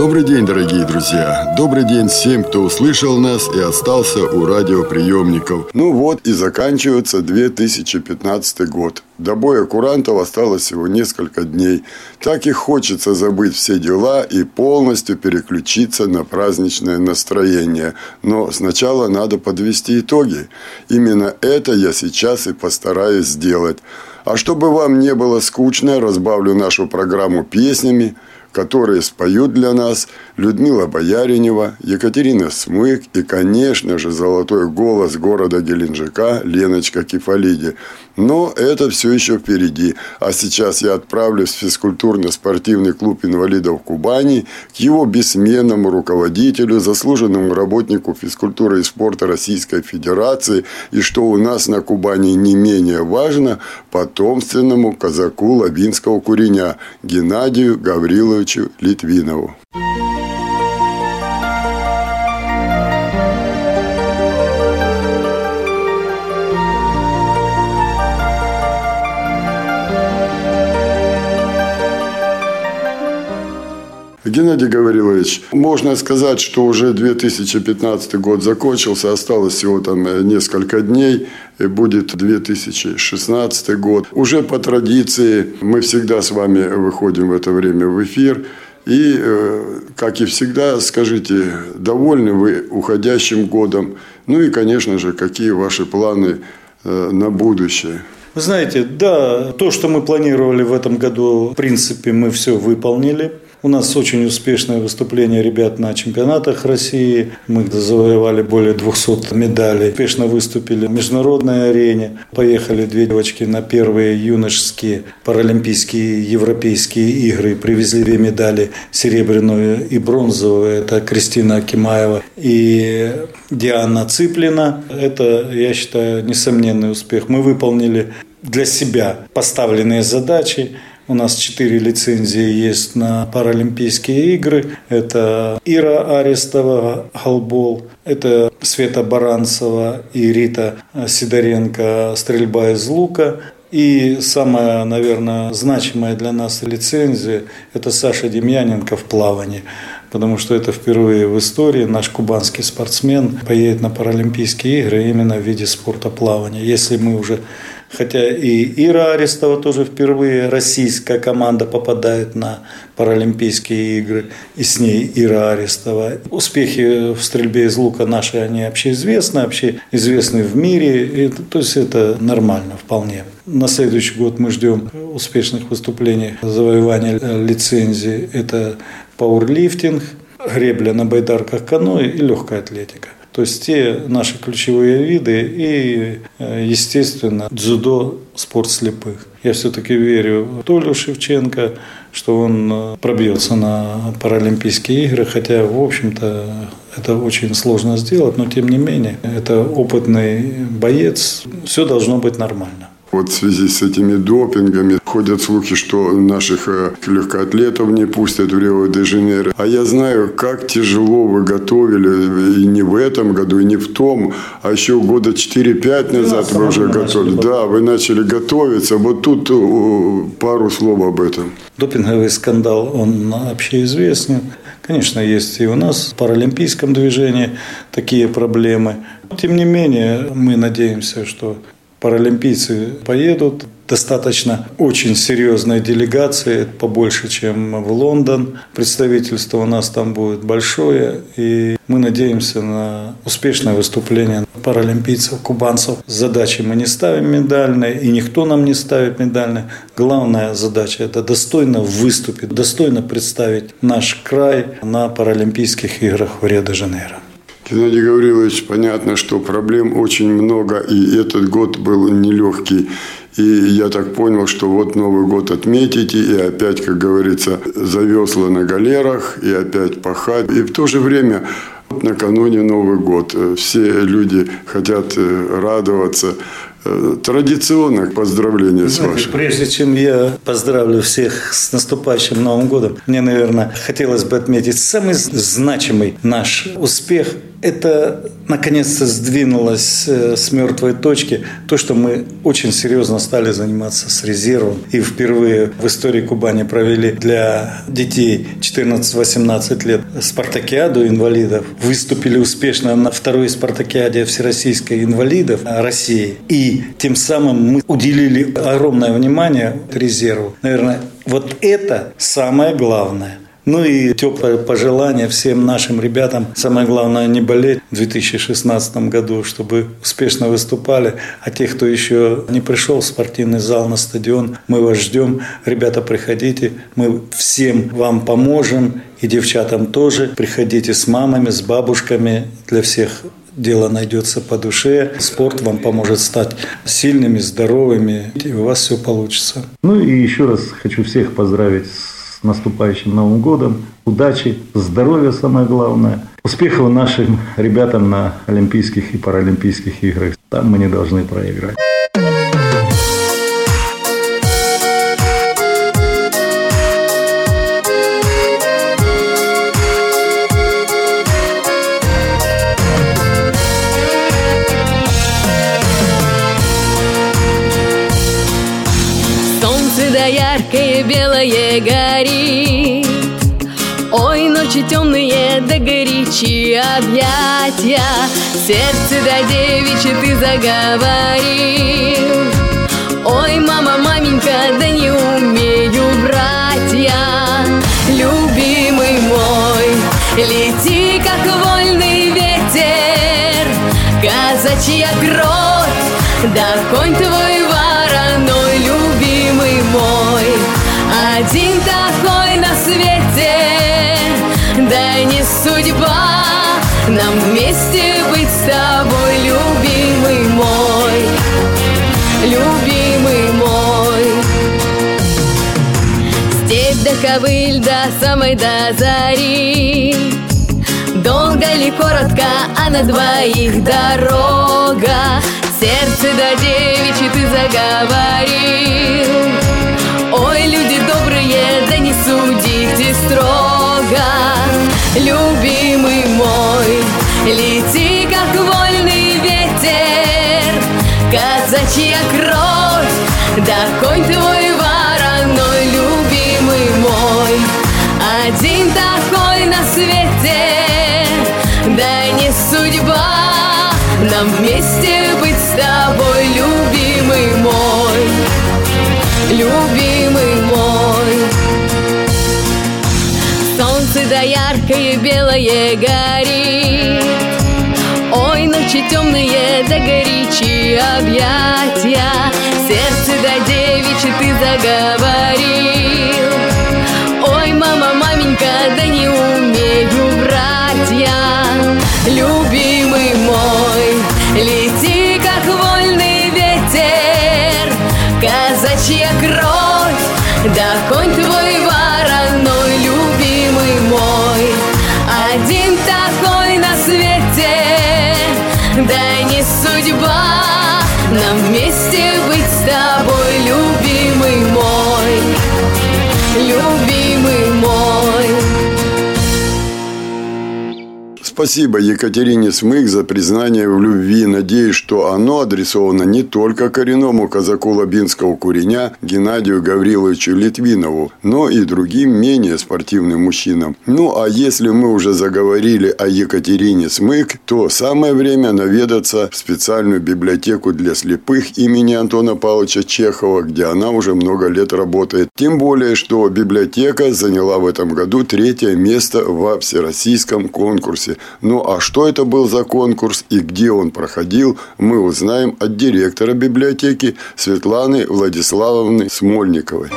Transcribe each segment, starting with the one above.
Добрый день, дорогие друзья! Добрый день всем, кто услышал нас и остался у радиоприемников. Ну вот и заканчивается 2015 год. До боя курантов осталось всего несколько дней. Так и хочется забыть все дела и полностью переключиться на праздничное настроение. Но сначала надо подвести итоги. Именно это я сейчас и постараюсь сделать. А чтобы вам не было скучно, разбавлю нашу программу песнями – которые споют для нас Людмила Бояринева, Екатерина Смык и, конечно же, золотой голос города Геленджика Леночка Кефалиди. Но это все еще впереди. А сейчас я отправлюсь в физкультурно-спортивный клуб инвалидов Кубани к его бессменному руководителю, заслуженному работнику физкультуры и спорта Российской Федерации и, что у нас на Кубани не менее важно, потомственному казаку Лабинского куреня Геннадию Гавриловичу Литвинову. Геннадий Гаврилович, можно сказать, что уже 2015 год закончился, осталось всего там э, несколько дней, и будет 2016 год. Уже по традиции мы всегда с вами выходим в это время в эфир. И, э, как и всегда, скажите, довольны вы уходящим годом? Ну и, конечно же, какие ваши планы э, на будущее? Вы знаете, да, то, что мы планировали в этом году, в принципе, мы все выполнили. У нас очень успешное выступление ребят на чемпионатах России. Мы завоевали более 200 медалей. Успешно выступили в международной арене. Поехали две девочки на первые юношеские паралимпийские европейские игры. Привезли две медали, серебряную и бронзовую. Это Кристина Акимаева и Диана Цыплина. Это, я считаю, несомненный успех. Мы выполнили для себя поставленные задачи. У нас четыре лицензии есть на Паралимпийские игры. Это Ира Арестова, Халбол, это Света Баранцева и Рита Сидоренко, стрельба из лука. И самая, наверное, значимая для нас лицензия – это Саша Демьяненко в плавании потому что это впервые в истории наш кубанский спортсмен поедет на Паралимпийские игры именно в виде спорта плавания. Если мы уже Хотя и Ира Арестова тоже впервые российская команда попадает на Паралимпийские игры, и с ней Ира Арестова. Успехи в стрельбе из лука наши, они общеизвестны, общеизвестны в мире, и, то есть это нормально вполне. На следующий год мы ждем успешных выступлений, завоевания лицензии. Это пауэрлифтинг, гребля на байдарках каноэ и легкая атлетика. То есть те наши ключевые виды и, э, естественно, дзюдо, спорт слепых. Я все-таки верю в Толю Шевченко, что он э, пробьется на Паралимпийские игры, хотя, в общем-то, это очень сложно сделать, но тем не менее, это опытный боец, все должно быть нормально. Вот в связи с этими допингами ходят слухи, что наших э, легкоатлетов не пустят в Рио-де-Жанейро. А я знаю, как тяжело вы готовили и не в этом году, и не в том, а еще года 4-5 назад вы уже готовили. Да, вы начали готовиться. Вот тут э, пару слов об этом. Допинговый скандал, он общеизвестен. Конечно, есть и у нас в паралимпийском движении такие проблемы. Тем не менее, мы надеемся, что паралимпийцы поедут. Достаточно очень серьезная делегация, побольше, чем в Лондон. Представительство у нас там будет большое, и мы надеемся на успешное выступление паралимпийцев, кубанцев. Задачи мы не ставим медальные, и никто нам не ставит медальные. Главная задача – это достойно выступить, достойно представить наш край на Паралимпийских играх в Рио-де-Жанейро. Геннадий Гаврилович, понятно, что проблем очень много, и этот год был нелегкий. И я так понял, что вот Новый год отметите, и опять, как говорится, завесла на галерах, и опять пахать. И в то же время Накануне Новый год. Все люди хотят радоваться. Традиционно поздравления Знаете, с вашим. Прежде чем я поздравлю всех с наступающим Новым годом, мне, наверное, хотелось бы отметить самый значимый наш успех – это наконец-то сдвинулось э, с мертвой точки то, что мы очень серьезно стали заниматься с резервом. И впервые в истории Кубани провели для детей 14-18 лет спартакиаду инвалидов. Выступили успешно на второй спартакиаде Всероссийской инвалидов России. И тем самым мы уделили огромное внимание резерву. Наверное, вот это самое главное – ну и теплое пожелание всем нашим ребятам. Самое главное не болеть в 2016 году, чтобы успешно выступали. А тех, кто еще не пришел в спортивный зал, на стадион, мы вас ждем. Ребята, приходите. Мы всем вам поможем. И девчатам тоже. Приходите с мамами, с бабушками. Для всех дело найдется по душе. Спорт вам поможет стать сильными, здоровыми, и у вас все получится. Ну и еще раз хочу всех поздравить с наступающим Новым годом. Удачи, здоровья самое главное. Успехов нашим ребятам на Олимпийских и Паралимпийских играх. Там мы не должны проиграть. Объятия Сердце да девичье ты заговорил. Ой, мама, маменька, да не умею, братья. Любимый мой, лети, как вольный ветер. Казачья кровь, да конь твой вместе быть с тобой Любимый мой, любимый мой. Степь до ковыль до самой до зари. Долго ли, коротко, а на двоих дорога? Сердце до девичьи ты заговорил. Ой, люди добрые, да не судите строго. Любимый мой, лети, как вольный ветер. Казачья кровь, да конь твой вороной Любимый мой, один такой на свете Да не судьба. Нам вместе быть с тобой Любимый мой, любимый мой. Солнце да яркое белое горит объятия. Сердце да девичье ты заговорил. Ой, мама, маменька, да не умею, братья Любимый мой, лети, как вольный ветер. Казачья кровь, да конь твой вороной. Любимый мой, один такой на свете. Да Спасибо Екатерине Смык за признание в любви. Надеюсь, что оно адресовано не только коренному казаку Лабинского куреня Геннадию Гавриловичу Литвинову, но и другим менее спортивным мужчинам. Ну, а если мы уже заговорили о Екатерине Смык, то самое время наведаться в специальную библиотеку для слепых имени Антона Павловича Чехова, где она уже много лет работает. Тем более, что библиотека заняла в этом году третье место во всероссийском конкурсе ну а что это был за конкурс и где он проходил, мы узнаем от директора библиотеки Светланы Владиславовны Смольниковой.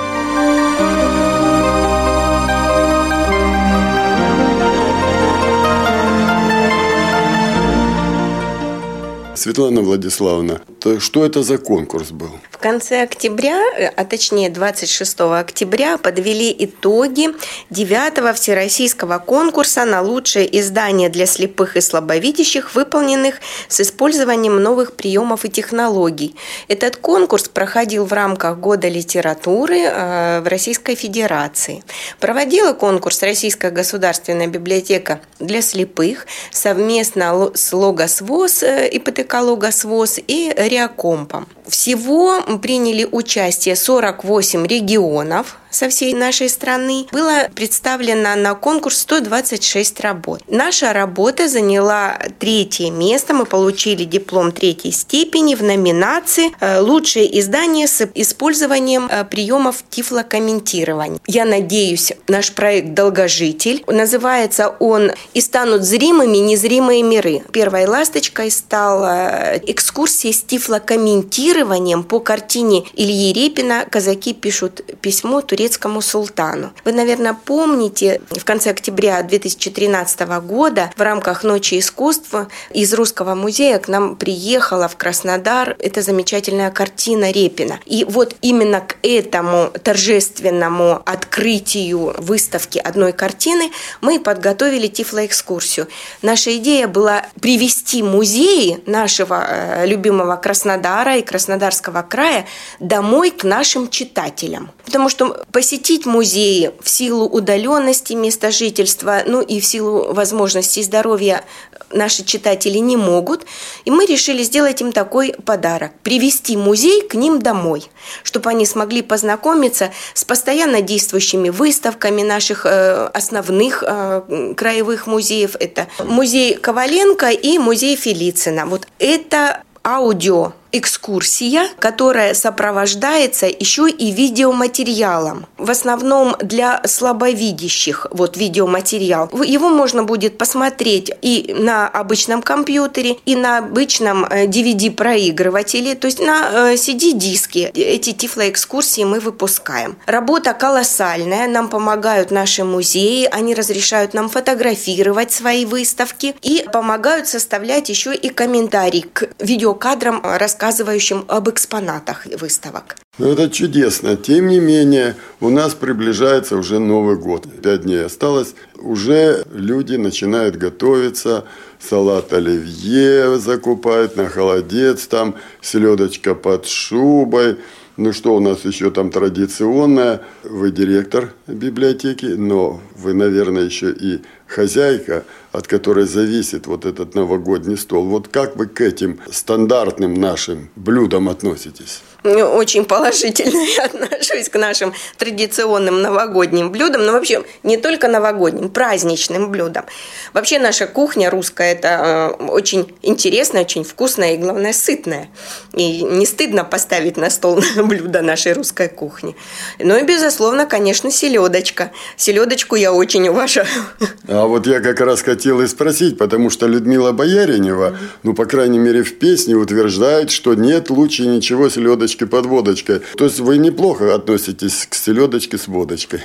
Светлана Владиславовна, что это за конкурс был? В конце октября, э, а точнее 26 октября, подвели итоги 9 всероссийского конкурса на лучшее издание для слепых и слабовидящих, выполненных с использованием новых приемов и технологий. Этот конкурс проходил в рамках Года литературы э, в Российской Федерации. Проводила конкурс Российская государственная библиотека для слепых совместно с Логосвоз, ИПТК Логосвоз и Реакомпом. Всего приняли участие 48 регионов со всей нашей страны. Было представлено на конкурс 126 работ. Наша работа заняла третье место. Мы получили диплом третьей степени в номинации э, «Лучшее издание с использованием э, приемов тифлокомментирования». Я надеюсь, наш проект «Долгожитель». Называется он «И станут зримыми незримые миры». Первой ласточкой стала экскурсия с тифлокомментированием по картине Ильи Репина «Казаки пишут письмо турецкому турецкому султану. Вы, наверное, помните, в конце октября 2013 года в рамках Ночи искусства из Русского музея к нам приехала в Краснодар эта замечательная картина Репина. И вот именно к этому торжественному открытию выставки одной картины мы подготовили тифлоэкскурсию. Наша идея была привести музеи нашего э, любимого Краснодара и Краснодарского края домой к нашим читателям. Потому что посетить музеи в силу удаленности места жительства, ну и в силу возможностей здоровья наши читатели не могут. И мы решили сделать им такой подарок. Привести музей к ним домой, чтобы они смогли познакомиться с постоянно действующими выставками наших э, основных э, краевых музеев. Это музей Коваленко и музей Фелицина. Вот это аудио экскурсия, которая сопровождается еще и видеоматериалом. В основном для слабовидящих вот видеоматериал. Его можно будет посмотреть и на обычном компьютере, и на обычном DVD-проигрывателе, э, то есть на CD-диске. Э, Эти тифлоэкскурсии мы выпускаем. Работа колоссальная, нам помогают наши музеи, они разрешают нам фотографировать свои выставки и помогают составлять еще и комментарий к видеокадрам, рассказывать рассказывающим об экспонатах выставок. Ну, это чудесно. Тем не менее, у нас приближается уже Новый год. Пять дней осталось. Уже люди начинают готовиться. Салат оливье закупают на холодец. Там селедочка под шубой. Ну что у нас еще там традиционное? Вы директор библиотеки, но вы, наверное, еще и хозяйка, от которой зависит вот этот новогодний стол. Вот как вы к этим стандартным нашим блюдам относитесь? Очень положительно я отношусь к нашим традиционным новогодним блюдам, но вообще не только новогодним, праздничным блюдам. Вообще наша кухня русская – это э, очень интересная, очень вкусная и, главное, сытная. И не стыдно поставить на стол блюдо нашей русской кухни. Ну и, безусловно, конечно, селедочка. Селедочку я очень уважаю. А вот я как раз хотел и спросить, потому что Людмила Бояринева, ну, по крайней мере, в песне утверждает, что нет лучше ничего селедочки под водочкой. То есть вы неплохо относитесь к селедочке с водочкой.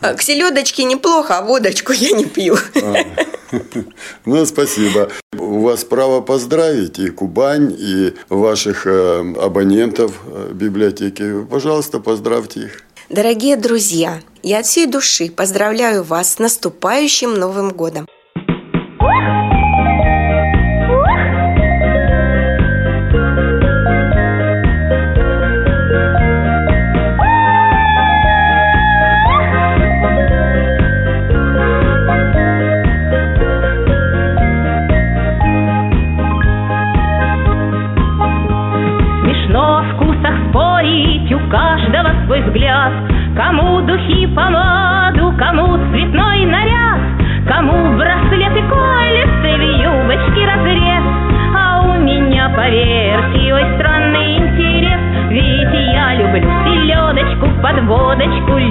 А, к селедочке неплохо, а водочку я не пью. А. Ну, спасибо. У вас право поздравить и Кубань, и ваших э, абонентов э, библиотеки. Пожалуйста, поздравьте их. Дорогие друзья, я от всей души поздравляю вас с наступающим Новым годом.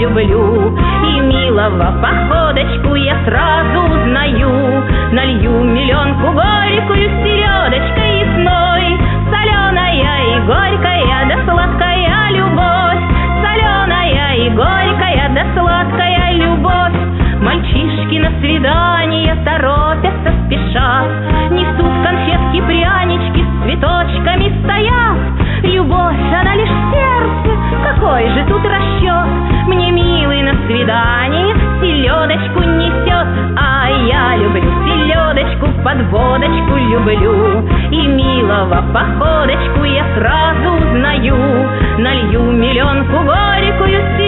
Люблю, И милого походочку я сразу селедочку несет, а я люблю селедочку, под водочку люблю. И милого походочку я сразу узнаю. Налью миллионку горькую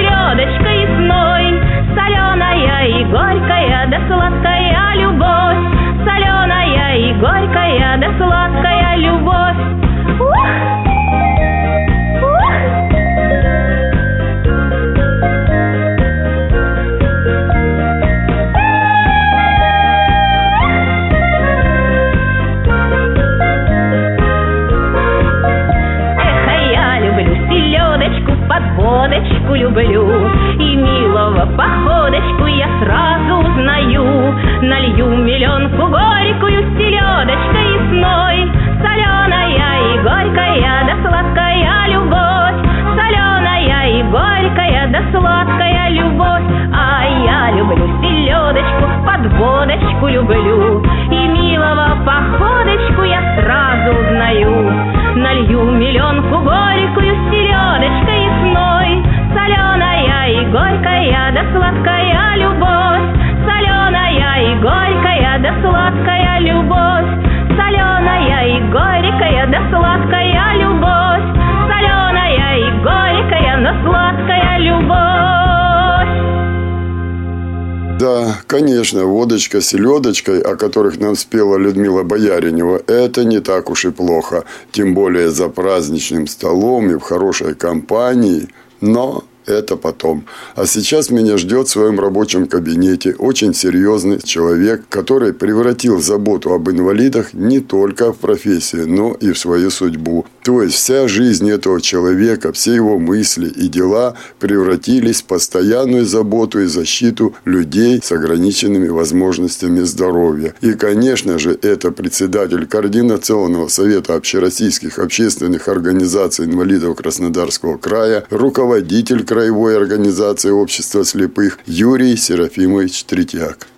конечно, водочка с селедочкой, о которых нам спела Людмила Бояринева, это не так уж и плохо. Тем более за праздничным столом и в хорошей компании. Но это потом. А сейчас меня ждет в своем рабочем кабинете очень серьезный человек, который превратил заботу об инвалидах не только в профессию, но и в свою судьбу. То есть вся жизнь этого человека, все его мысли и дела превратились в постоянную заботу и защиту людей с ограниченными возможностями здоровья. И, конечно же, это председатель Координационного совета общероссийских общественных организаций инвалидов Краснодарского края, руководитель Краевой организации общества слепых Юрий Серафимович Третьяк.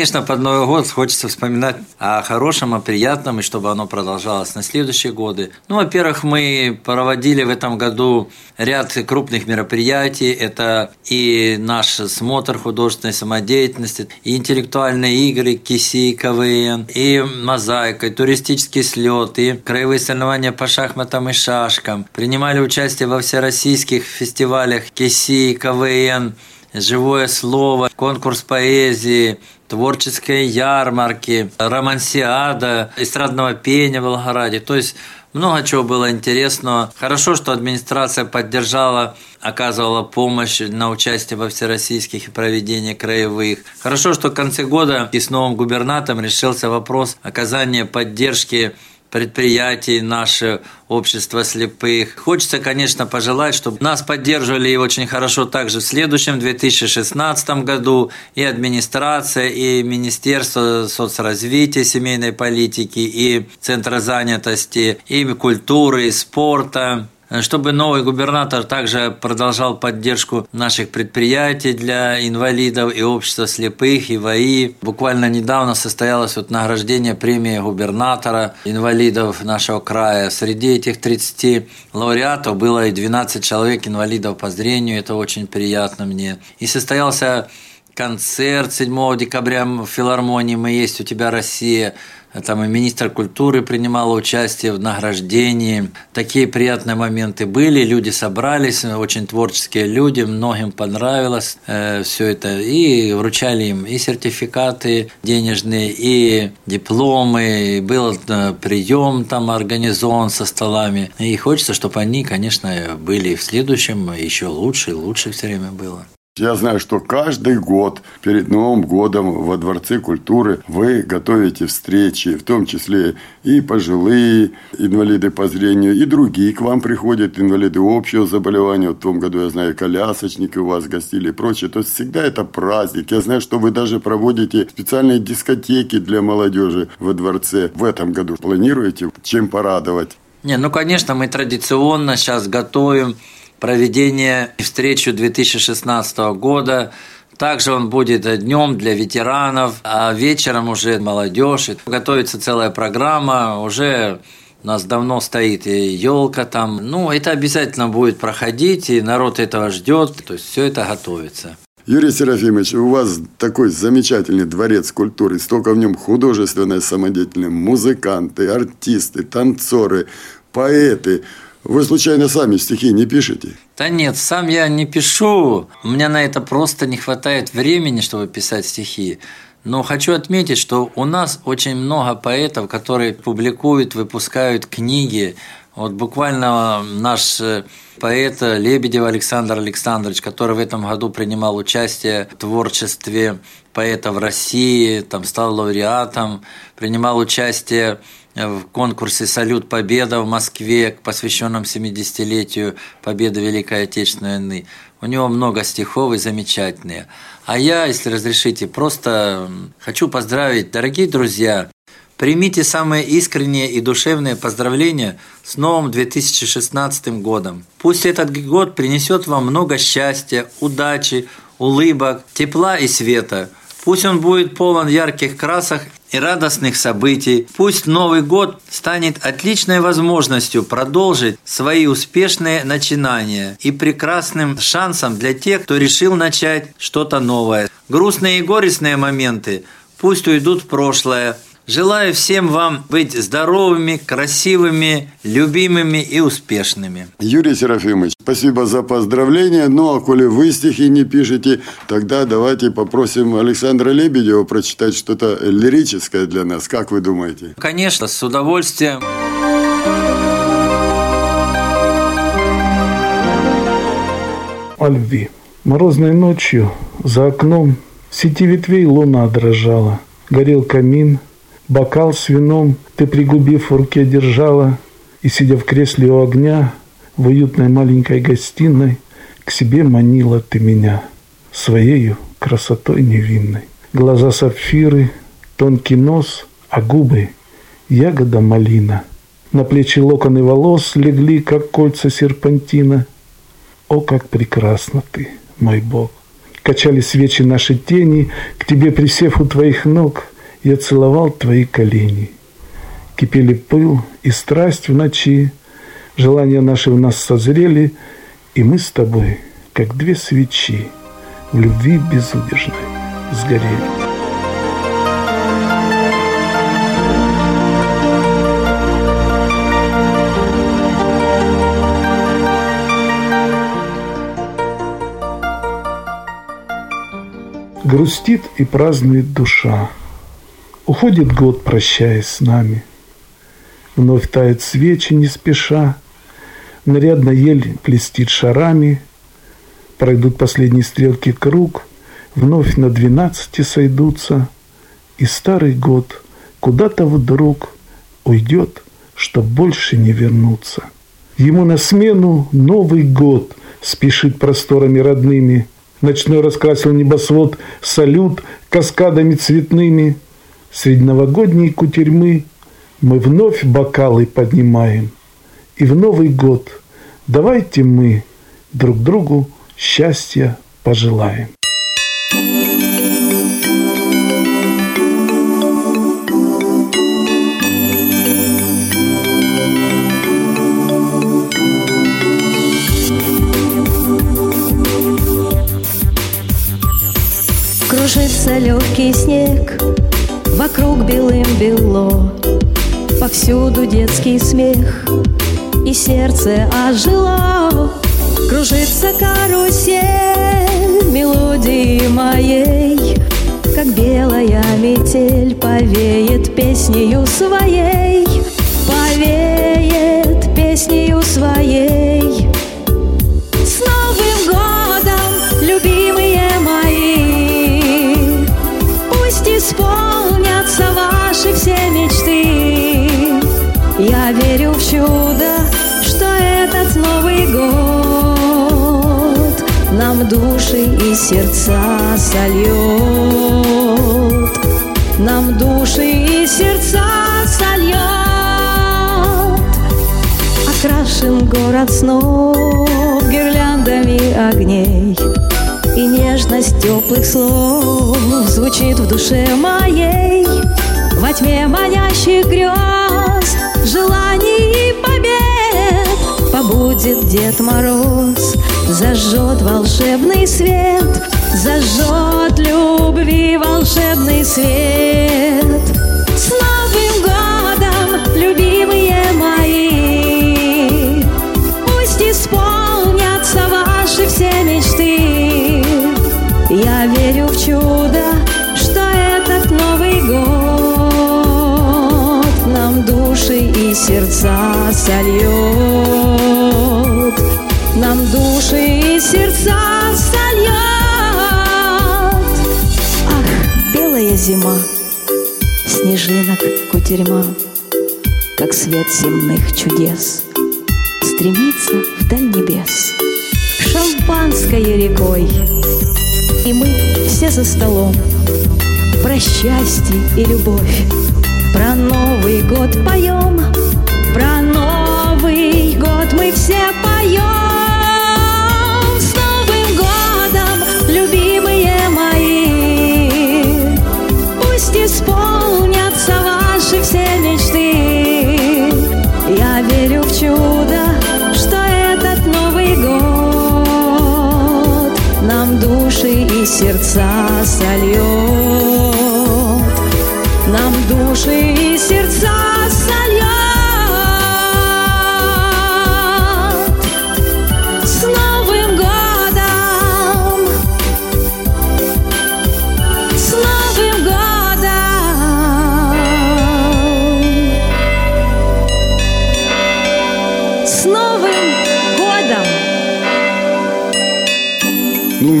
Конечно, под Новый год хочется вспоминать о хорошем, о приятном, и чтобы оно продолжалось на следующие годы. Ну, во-первых, мы проводили в этом году ряд крупных мероприятий. Это и наш смотр художественной самодеятельности, и интеллектуальные игры, КИСИ, КВН, и мозаика, и туристический слет, и краевые соревнования по шахматам и шашкам. Принимали участие во всероссийских фестивалях КИСИ, КВН, живое слово, конкурс поэзии, творческой ярмарки, романсиада, эстрадного пения в Волгограде. То есть много чего было интересного. Хорошо, что администрация поддержала, оказывала помощь на участие во всероссийских и проведении краевых. Хорошо, что в конце года и с новым губернатором решился вопрос оказания поддержки предприятий, наше общество слепых. Хочется, конечно, пожелать, чтобы нас поддерживали и очень хорошо также в следующем, 2016 году, и администрация, и Министерство соцразвития, семейной политики, и Центра занятости, и культуры, и спорта чтобы новый губернатор также продолжал поддержку наших предприятий для инвалидов и общества слепых, и ВАИ. Буквально недавно состоялось вот награждение премии губернатора инвалидов нашего края. Среди этих 30 лауреатов было и 12 человек инвалидов по зрению, это очень приятно мне. И состоялся концерт 7 декабря в филармонии «Мы есть у тебя, Россия», там и министр культуры принимал участие в награждении. Такие приятные моменты были, люди собрались, очень творческие люди, многим понравилось э, все это. И вручали им и сертификаты денежные, и дипломы, и был э, прием там организован со столами. И хочется, чтобы они, конечно, были в следующем еще лучше, и лучше все время было. Я знаю, что каждый год перед Новым годом во Дворце культуры вы готовите встречи, в том числе и пожилые инвалиды по зрению, и другие к вам приходят инвалиды общего заболевания. В том году, я знаю, колясочники у вас гостили и прочее. То есть всегда это праздник. Я знаю, что вы даже проводите специальные дискотеки для молодежи во Дворце. В этом году планируете чем порадовать? Не, ну, конечно, мы традиционно сейчас готовим проведение встречи 2016 года Также он будет днем для ветеранов, а вечером уже молодежь. Готовится целая программа, уже у нас давно стоит и елка там. Ну, это обязательно будет проходить, и народ этого ждет. То есть все это готовится. Юрий Серафимович, у вас такой замечательный дворец культуры, столько в нем художественной самодеятельности, музыканты, артисты, танцоры, поэты. Вы случайно сами стихи не пишете? Да нет, сам я не пишу. У меня на это просто не хватает времени, чтобы писать стихи. Но хочу отметить, что у нас очень много поэтов, которые публикуют, выпускают книги. Вот буквально наш э, поэт Лебедев Александр Александрович, который в этом году принимал участие в творчестве поэта в России, там стал лауреатом, принимал участие в конкурсе «Салют Победа» в Москве, посвященном 70-летию Победы Великой Отечественной войны. У него много стихов и замечательные. А я, если разрешите, просто хочу поздравить, дорогие друзья, примите самые искренние и душевные поздравления с новым 2016 годом. Пусть этот год принесет вам много счастья, удачи, улыбок, тепла и света – Пусть он будет полон ярких красок и радостных событий. Пусть Новый год станет отличной возможностью продолжить свои успешные начинания и прекрасным шансом для тех, кто решил начать что-то новое. Грустные и горестные моменты пусть уйдут в прошлое – Желаю всем вам быть здоровыми, красивыми, любимыми и успешными. Юрий Серафимович, спасибо за поздравления. Ну, а коли вы стихи не пишете, тогда давайте попросим Александра Лебедева прочитать что-то лирическое для нас. Как вы думаете? Конечно, с удовольствием. О любви. Морозной ночью за окном в сети ветвей луна дрожала. Горел камин – Бокал с вином ты, пригубив в руке, держала, И, сидя в кресле у огня, В уютной маленькой гостиной, К себе манила ты меня Своею красотой невинной. Глаза сапфиры, тонкий нос, А губы — ягода малина. На плечи локоны волос легли, Как кольца серпантина. О, как прекрасна ты, мой Бог! Качали свечи наши тени, К тебе присев у твоих ног — я целовал твои колени. Кипели пыл и страсть в ночи, Желания наши в нас созрели, И мы с тобой, как две свечи, В любви безудержной сгорели. Грустит и празднует душа, Уходит год, прощаясь с нами. Вновь тает свечи не спеша, Нарядно ель плестит шарами, Пройдут последние стрелки круг, Вновь на двенадцати сойдутся, И старый год куда-то вдруг Уйдет, чтоб больше не вернуться. Ему на смену Новый год Спешит просторами родными, Ночной раскрасил небосвод Салют каскадами цветными — Среди новогодней кутерьмы мы вновь бокалы поднимаем. И в Новый год давайте мы друг другу счастья пожелаем. Кружится легкий снег Вокруг белым бело, повсюду детский смех, И сердце ожило, кружится карусель мелодии моей, Как белая метель повеет песнею своей, Повеет песнею своей. И сердца сольет. Нам души и сердца сольет. Окрашен город снов гирляндами огней. И нежность теплых слов Звучит в душе моей Во тьме манящих грез Желаний и побед Побудет Дед Мороз Зажжет волшебный свет Зажжет любви волшебный свет. С Новым годом, любимые мои! Пусть исполнятся ваши все мечты. Я верю в чудо, что этот Новый год Нам души и сердца сольет Снежинок кутерьма Как свет земных чудес Стремится вдаль небес. Шампанское рекой И мы все за столом. Про счастье и любовь Про Новый год поем. Про Новый год мы все поем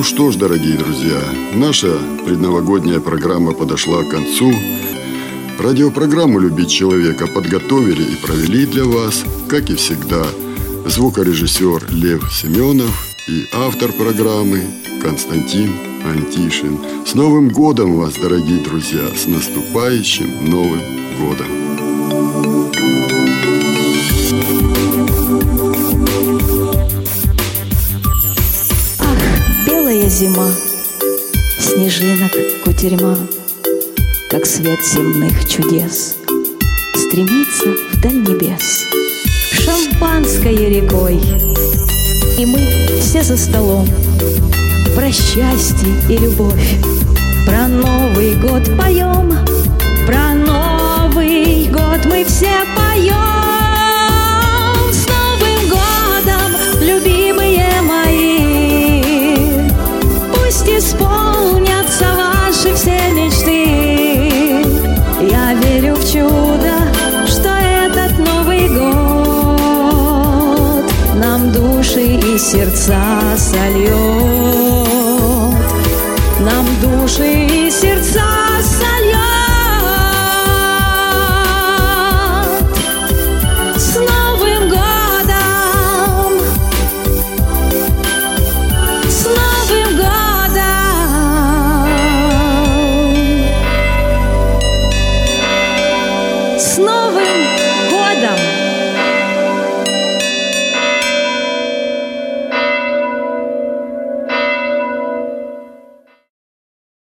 Ну что ж, дорогие друзья, наша предновогодняя программа подошла к концу. Радиопрограмму «Любить человека» подготовили и провели для вас, как и всегда, звукорежиссер Лев Семенов и автор программы Константин Антишин. С Новым годом вас, дорогие друзья! С наступающим Новым годом! Зима, снежинок кутерьма, Как свет земных чудес, Стремится вдаль небес, Шампанское рекой, И мы все за столом. Про счастье и любовь, Про Новый год поем, Про Новый год мы все поем. Сердца сольет.